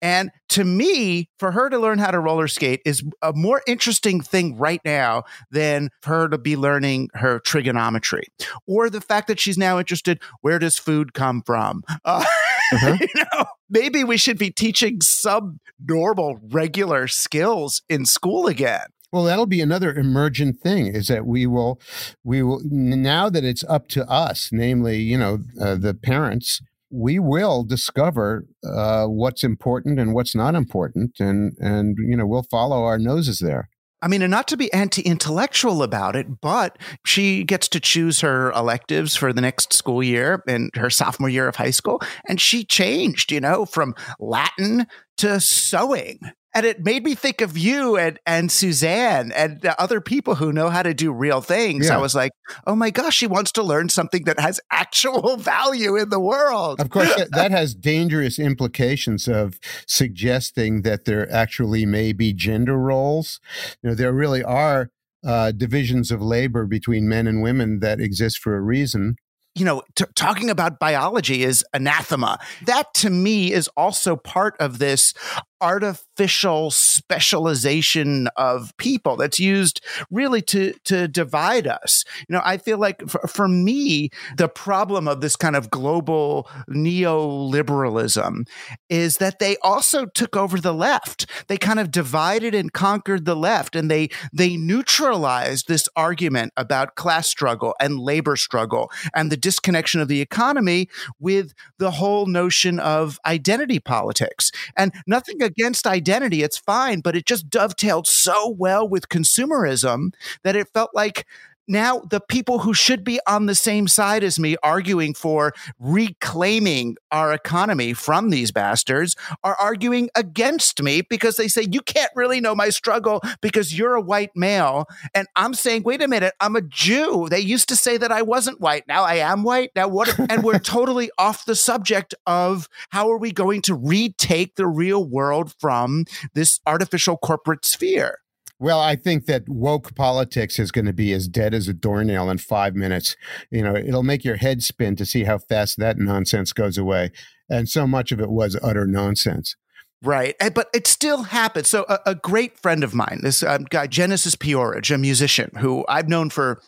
And to me, for her to learn how to roller skate is a more interesting thing right now than for her to be learning her trigonometry or the fact that she's now interested where does food come from? Uh, uh-huh. you know, maybe we should be teaching some normal, regular skills in school again. Well, that'll be another emergent thing is that we will, we will, now that it's up to us, namely, you know, uh, the parents, we will discover uh, what's important and what's not important, and and you know we'll follow our noses there. I mean, and not to be anti intellectual about it, but she gets to choose her electives for the next school year and her sophomore year of high school. And she changed, you know, from Latin to sewing and it made me think of you and and Suzanne and the other people who know how to do real things. Yeah. I was like, oh my gosh, she wants to learn something that has actual value in the world. Of course, that, that has dangerous implications of suggesting that there actually may be gender roles. You know, there really are uh, divisions of labor between men and women that exist for a reason you know, t- talking about biology is anathema. That to me is also part of this artificial specialization of people that's used really to to divide us. You know i feel like for, for me the problem of this kind of global neoliberalism is that they also took over the left. They kind of divided and conquered the left and they they neutralized this argument about class struggle and labor struggle and the disconnection of the economy with the whole notion of identity politics. And nothing against identity, it's fine, but it just dovetailed so well with consumerism that it felt like now the people who should be on the same side as me arguing for reclaiming our economy from these bastards are arguing against me because they say you can't really know my struggle because you're a white male. And I'm saying wait a minute I'm a Jew. They used to say that I wasn't white. Now I am white. Now what and we're totally off the subject of how are we going to retake the real world from this artificial corporate sphere well, I think that woke politics is going to be as dead as a doornail in five minutes. You know, it'll make your head spin to see how fast that nonsense goes away. And so much of it was utter nonsense. Right. But it still happens. So, a, a great friend of mine, this um, guy, Genesis P-Orridge, a musician who I've known for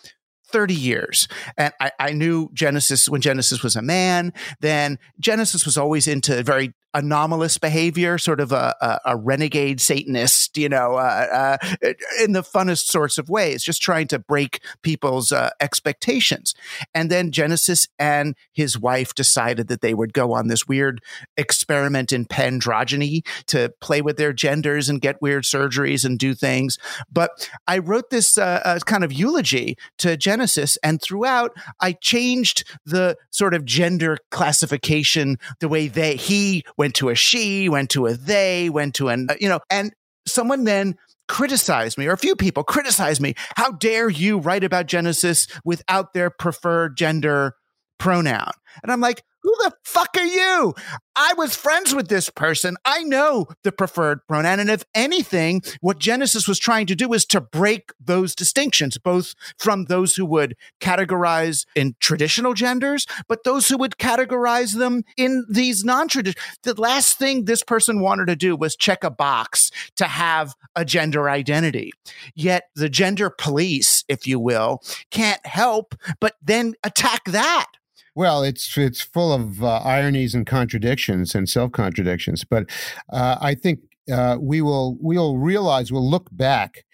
30 years. And I, I, knew Genesis when Genesis was a man. Then Genesis was always into very anomalous behavior, sort of a, a, a renegade Satanist, you know, uh, uh, in the funnest sorts of ways, just trying to break people's uh, expectations. And then Genesis and his wife decided that they would go on this weird experiment in pandrogeny to play with their genders and get weird surgeries and do things. But I wrote this uh, uh, kind of eulogy to Genesis, and throughout, I changed the sort of gender classification, the way they he went to a she, went to a they, went to an, uh, you know, and someone then criticized me, or a few people criticized me. How dare you write about Genesis without their preferred gender pronoun? And I'm like, who the fuck are you? I was friends with this person. I know the preferred pronoun. And if anything, what Genesis was trying to do was to break those distinctions, both from those who would categorize in traditional genders, but those who would categorize them in these non traditional. The last thing this person wanted to do was check a box to have a gender identity. Yet the gender police, if you will, can't help but then attack that well, it's it's full of uh, ironies and contradictions and self contradictions, but uh, I think uh, we will we will realize we'll look back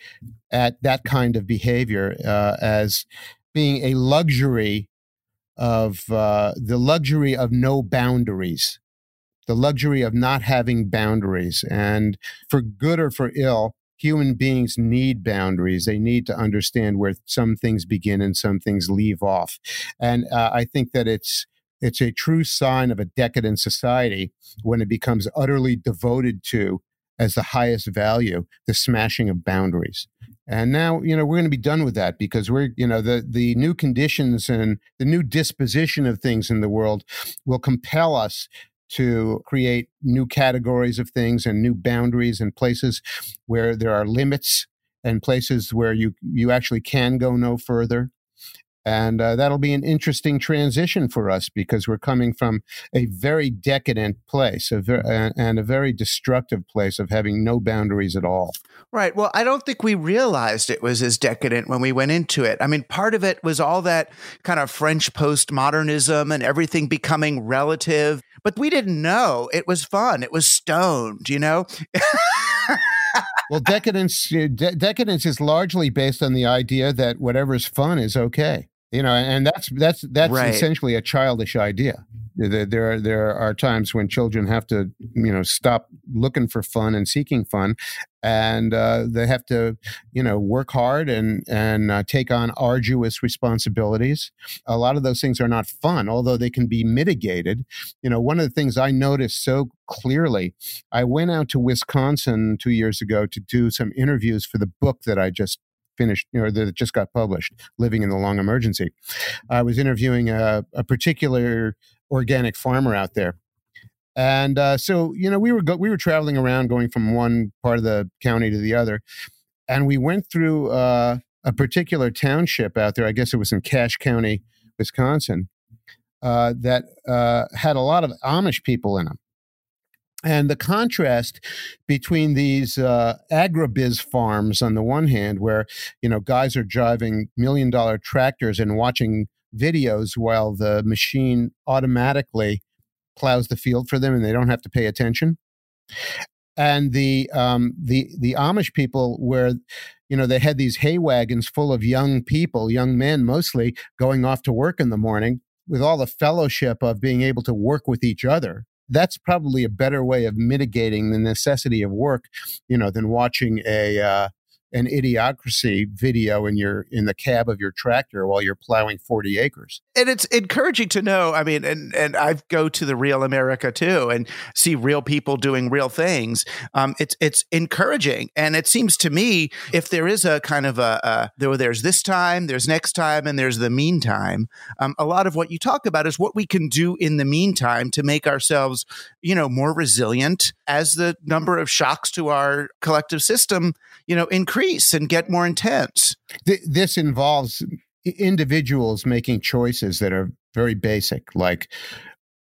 at that kind of behavior uh, as being a luxury of uh, the luxury of no boundaries, the luxury of not having boundaries, and for good or for ill, human beings need boundaries. They need to understand where some things begin and some things leave off. And uh, I think that it's it's a true sign of a decadent society when it becomes utterly devoted to as the highest value the smashing of boundaries. And now, you know, we're going to be done with that because we're, you know, the the new conditions and the new disposition of things in the world will compel us to create new categories of things and new boundaries and places where there are limits and places where you you actually can go no further and uh, that'll be an interesting transition for us because we're coming from a very decadent place a ver- and a very destructive place of having no boundaries at all. Right. Well, I don't think we realized it was as decadent when we went into it. I mean, part of it was all that kind of French postmodernism and everything becoming relative, but we didn't know it was fun. It was stoned, you know? well, decadence eh, de- decadence is largely based on the idea that whatever's fun is okay you know and that's that's that's right. essentially a childish idea. There, there are there are times when children have to you know stop looking for fun and seeking fun and uh, they have to you know work hard and and uh, take on arduous responsibilities. A lot of those things are not fun although they can be mitigated. You know one of the things i noticed so clearly i went out to wisconsin two years ago to do some interviews for the book that i just finished or that just got published, Living in the Long Emergency. I was interviewing a, a particular organic farmer out there. And uh, so, you know, we were go- we were traveling around, going from one part of the county to the other, and we went through uh, a particular township out there. I guess it was in Cache County, Wisconsin, uh, that uh, had a lot of Amish people in them. And the contrast between these uh, agribiz farms on the one hand, where you know guys are driving million dollar tractors and watching videos while the machine automatically plows the field for them and they don't have to pay attention, and the um, the the Amish people where you know they had these hay wagons full of young people, young men mostly, going off to work in the morning with all the fellowship of being able to work with each other that's probably a better way of mitigating the necessity of work, you know, than watching a uh, an idiocracy video in your in the cab of your tractor while you're plowing 40 acres. And it's encouraging to know i mean and and i go to the real america too and see real people doing real things. Um, it's it's encouraging. And it seems to me if there is a kind of a, there, there's this time there's next time and there's the meantime um, a lot of what you talk about is what we can do in the meantime to make ourselves you know more resilient as the number of shocks to our collective system you know increase increase and get more intense. This involves individuals making choices that are very basic, like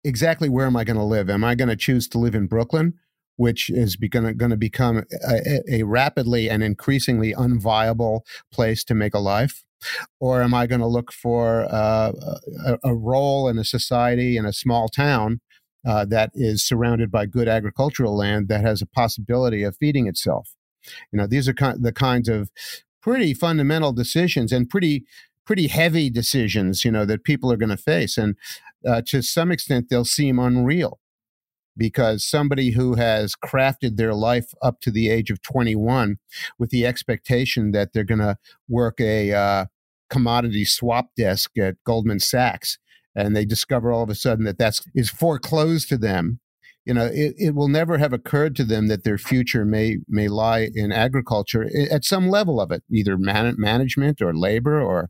exactly where am I going to live? Am I going to choose to live in Brooklyn, which is going to become a, a rapidly and increasingly unviable place to make a life? Or am I going to look for uh, a, a, role in a society in a small town uh, that is surrounded by good agricultural land that has a possibility of feeding itself? You know, these are the kinds of pretty fundamental decisions and pretty pretty heavy decisions, you know, that people are going to face, and uh, to some extent, they'll seem unreal because somebody who has crafted their life up to the age of 21 with the expectation that they're going to work a uh, commodity swap desk at Goldman Sachs and they discover all of a sudden that that's is foreclosed to them you know it, it will never have occurred to them that their future may may lie in agriculture eh, at some level of it either man- management or labor or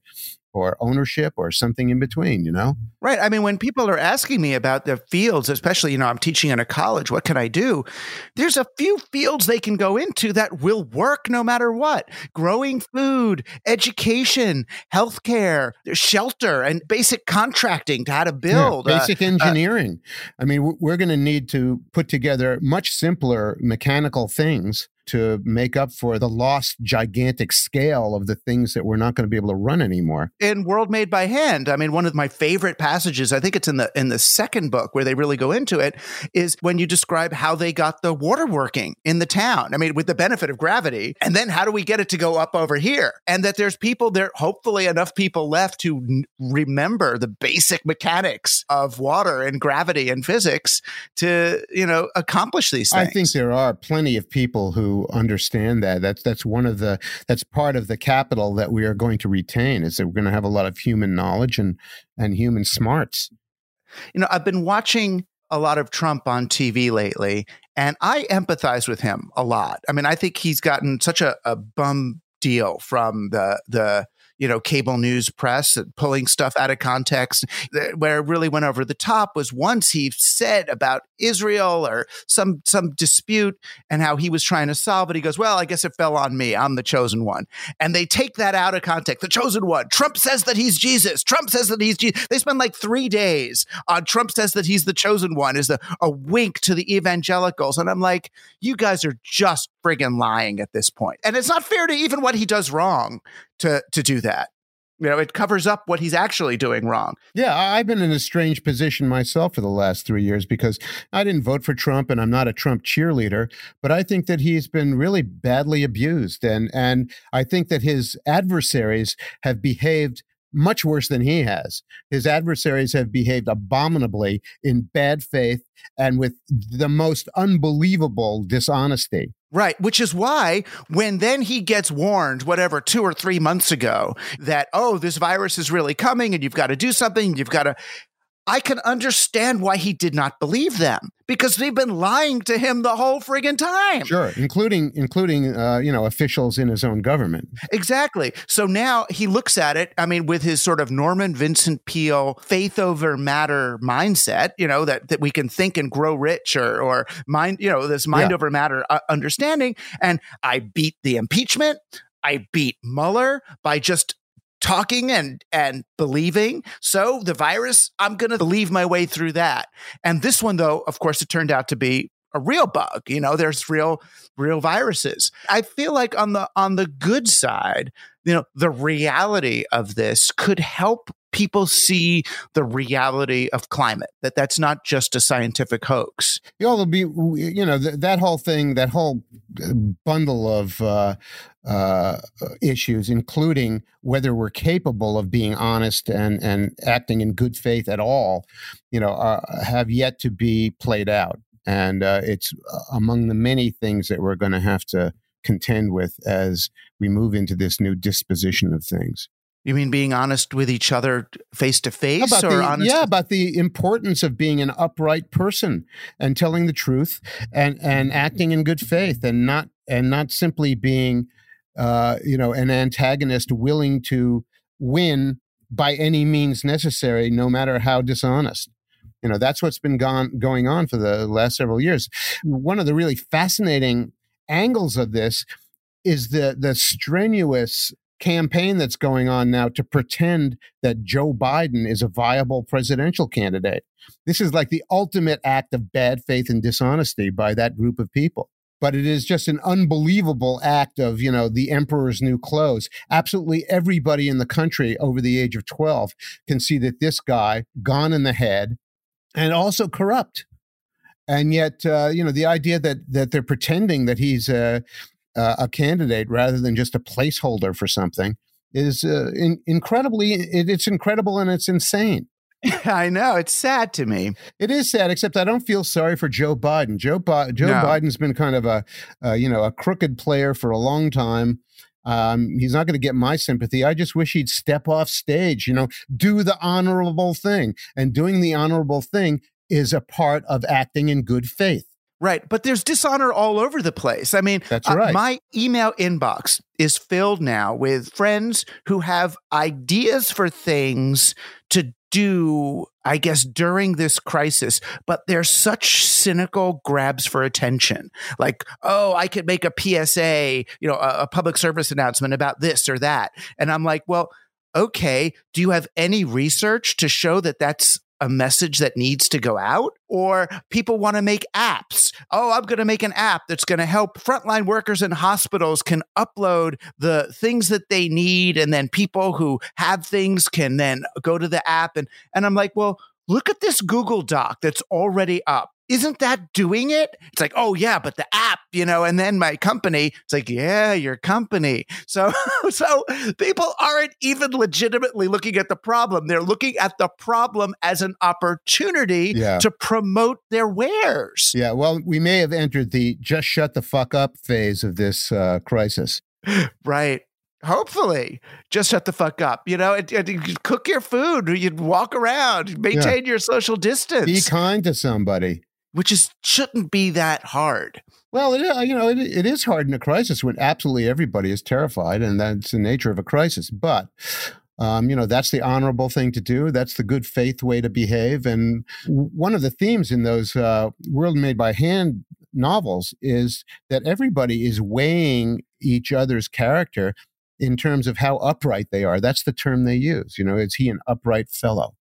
or ownership or something in between, you know? Right. I mean, when people are asking me about the fields, especially, you know, I'm teaching in a college, what can I do? There's a few fields they can go into that will work no matter what growing food, education, healthcare, shelter, and basic contracting to how to build. Yeah, basic uh, engineering. Uh, I mean, we're going to need to put together much simpler mechanical things to make up for the lost gigantic scale of the things that we're not going to be able to run anymore. In World Made by Hand, I mean, one of my favorite passages, I think it's in the in the second book where they really go into it, is when you describe how they got the water working in the town. I mean, with the benefit of gravity, and then how do we get it to go up over here? And that there's people there, hopefully enough people left to n- remember the basic mechanics of water and gravity and physics to, you know, accomplish these things. I think there are plenty of people who understand that. That's that's one of the that's part of the capital that we are going to retain is that we're going to have a lot of human knowledge and and human smarts. You know, I've been watching a lot of Trump on TV lately, and I empathize with him a lot. I mean, I think he's gotten such a, a bum deal from the the you know, cable news press uh, pulling stuff out of context. Uh, where it really went over the top was once he said about Israel or some some dispute and how he was trying to solve it. He goes, "Well, I guess it fell on me. I'm the chosen one." And they take that out of context. The chosen one. Trump says that he's Jesus. Trump says that he's Jesus. They spend like three days on Trump says that he's the chosen one. Is a, a wink to the evangelicals, and I'm like, you guys are just friggin' lying at this point. And it's not fair to even what he does wrong to to do that. You know, it covers up what he's actually doing wrong. Yeah, I've been in a strange position myself for the last three years because I didn't vote for Trump and I'm not a Trump cheerleader, but I think that he's been really badly abused. And and I think that his adversaries have behaved much worse than he has. His adversaries have behaved abominably in bad faith and with the most unbelievable dishonesty. Right, which is why when then he gets warned, whatever, two or three months ago, that, oh, this virus is really coming and you've got to do something, you've got to. I can understand why he did not believe them because they've been lying to him the whole friggin' time. Sure, including including uh, you know officials in his own government. Exactly. So now he looks at it. I mean, with his sort of Norman Vincent Peale faith over matter mindset, you know that that we can think and grow rich, or or mind, you know, this mind yeah. over matter uh, understanding. And I beat the impeachment. I beat Mueller by just talking and and believing. So the virus, I'm going to believe my way through that. And this one though, of course it turned out to be a real bug. You know, there's real real viruses. I feel like on the on the good side, you know, the reality of this could help people see the reality of climate that that's not just a scientific hoax you know, be you know th- that whole thing that whole uh, bundle of uh, uh, issues including whether we're capable of being honest and and acting in good faith at all you know uh, have yet to be played out and uh, it's uh, among the many things that we're going to have to contend with as we move into this new disposition of things. You mean being honest with each other face to face, or the, honest? Yeah, about the importance of being an upright person and telling the truth and and acting in good faith and not and not simply being, uh, you know, an antagonist willing to win by any means necessary, no matter how dishonest. You know, that's what's been gone, going on for the last several years. One of the really fascinating angles of this is the the strenuous campaign that's going on now to pretend that Joe Biden is a viable presidential candidate. This is like the ultimate act of bad faith and dishonesty by that group of people. But it is just an unbelievable act of, you know, the emperor's new clothes. Absolutely everybody in the country over the age of 12 can see that this guy, gone in the head, and also corrupt. And yet, uh, you know, the idea that that they're pretending that he's a, a candidate rather than just a placeholder for something is uh, in, incredibly. It, it's incredible and it's insane. I know it's sad to me. It is sad, except I don't feel sorry for Joe Biden. Joe Bi- Joe no. Biden's been kind of a, uh, you know a crooked player for a long time. Um, he's not going to get my sympathy. I just wish he'd step off stage, you know, do the honorable thing. And doing the honorable thing is a part of acting in good faith. Right. But there's dishonor all over the place. I mean, That's right. Uh, my email inbox is filled now with friends who have ideas for things to do, I guess, during this crisis, but they're such cynical grabs for attention. Like, oh, I could make a PSA, you know, a, a public service announcement about this or that. And I'm like, well, okay, do you have any research to show that that's a message that needs to go out, or people want to make apps. Oh, I'm going to make an app that's going to help frontline workers in hospitals can upload the things that they need, and then people who have things can then go to the app. And and I'm like, well, look at this Google Doc that's already up isn't that doing it? It's like, oh yeah, but the app, you know, and then my company, it's like, yeah, your company. So so people aren't even legitimately looking at the problem. They're looking at the problem as an opportunity Yeah. to promote their wares. Yeah, well, we may have entered the just shut the fuck up phase of this uh, crisis. Right. Hopefully, just shut the fuck up. You know, and, cook your food, you walk around, maintain your social distance, Be kind to somebody. Which is shouldn't be that hard. Well, it, is- you know, it, it is hard in a crisis when absolutely everybody is terrified, and that's the nature of a crisis. But um, you know, that's the honorable thing to do. That's the good faith way to behave. And one of the themes in those uh, World Made by Hand novels is that everybody is weighing each other's character in terms of how upright they are. That's the term they use. You know, is he an upright fellow?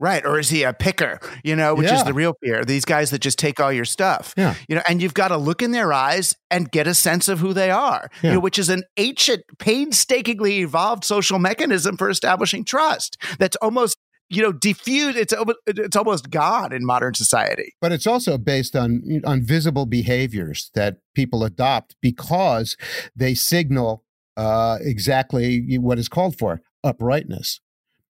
Right. Or is he a picker, you know, which is the real fear? These guys that just take all your stuff. Yeah. You know, and you've got to look in their eyes and get a sense of who they are, you Yeah. know, which is an ancient, painstakingly evolved social mechanism for establishing trust that's almost, you know, diffused. It's, it's almost gone in modern society. but it's also based on on visible behaviors that people adopt because they signal uh, exactly what is called for uprightness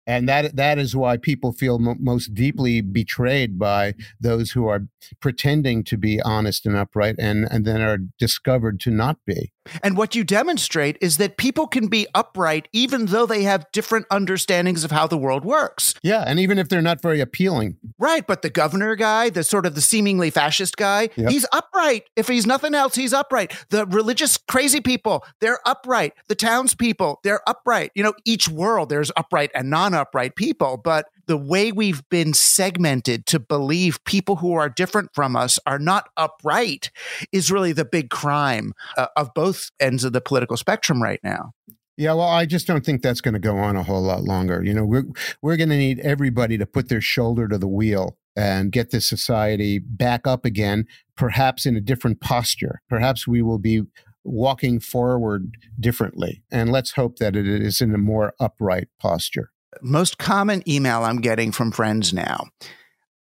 and that that is why people feel mo- most deeply betrayed by those who are pretending to be honest and upright and and then are discovered to not be And what you demonstrate is that people can be upright even though they have different understandings of how the world works. yeah and even if they're not very appealing Right, but the governor guy, the sort of the seemingly fascist guy, Yep. he's upright. If he's nothing else, he's upright. The religious crazy people, they're upright. The townspeople, they're upright. You know, each world there's upright and non-upright people, but the way we've been segmented to believe people who are different from us are not upright is really the big crime uh, of both ends of the political spectrum right now. Yeah, well, I just don't think that's going to go on a whole lot longer. You know, we're we're going to need everybody to put their shoulder to the wheel and get this society back up again, perhaps in a different posture. Perhaps we will be walking forward differently, and let's hope that it is in a more upright posture. Most common email I'm getting from friends now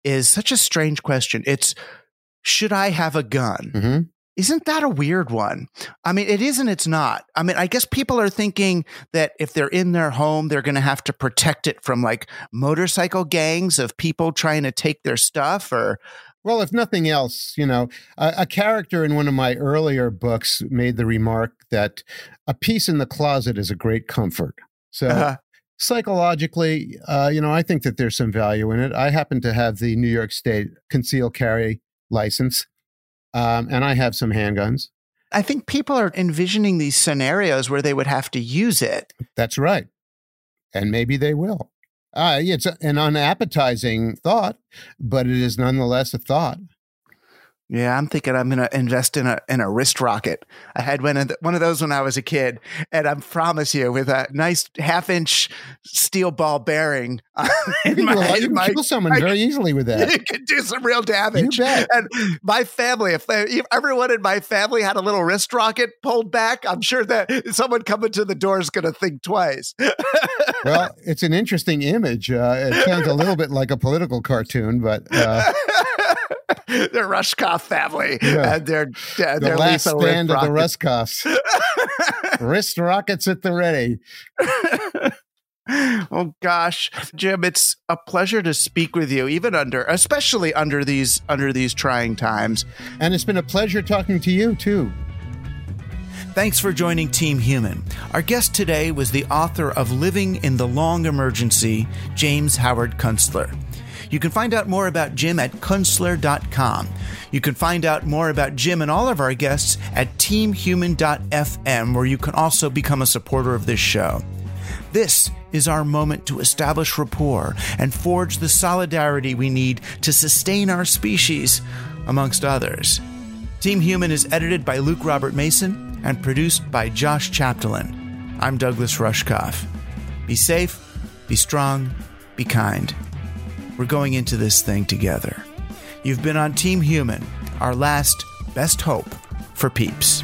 is such a strange question. It's should I have a gun? hmm Isn't that a weird one? I mean, it is and it's not. I mean, I guess people are thinking that if they're in their home, they're going to have to protect it from like motorcycle gangs of people trying to take their stuff or Well, if nothing else, you know, a, a character in one of my earlier books made the remark that a piece in the closet is a great comfort. So. Uh, psychologically, uh, you know, I think that there's some value in it. I happen to have the New York State concealed carry license, um, and I have some handguns. I think people are envisioning these scenarios where they would have to use it. That's right, and maybe they will. Uh, it's an unappetizing thought, but it is nonetheless a thought. Yeah, I'm thinking I'm gonna invest in a in a wrist rocket. I had one of the, one of those when I was a kid, and I promise you, with a nice half inch steel ball bearing, You in can, my, you can my- kill someone I- very easily with that. you could do some real damage. You bet. And my family, if, they, if everyone in my family had a little wrist rocket pulled back, I'm sure that someone coming to the door is going to think twice. well, it's an interesting image. Uh, it sounds a little bit like a political cartoon, but uh, the Rushkoff family Yeah. and their uh, the their last lethal stand of the wrist Rushkoffs. Wrist rockets at the ready. oh gosh, Jim, it's a pleasure to speak with you, even under, especially under these under these trying times. And it's been a pleasure talking to you, too. Thanks for joining Team Human. Our guest today was the author of Living in the Long Emergency, James Howard Kunstler. You can find out more about Jim at kunstler.com. You can find out more about Jim and all of our guests at teamhuman.fm, where you can also become a supporter of this show. This is our moment to establish rapport and forge the solidarity we need to sustain our species, amongst others. Team Human is edited by Luke Robert Mason and produced by Josh Chapdelaine. I'm Douglas Rushkoff. Be safe, be strong, be kind. We're going into this thing together. You've been on Team Human, our last best hope for peeps.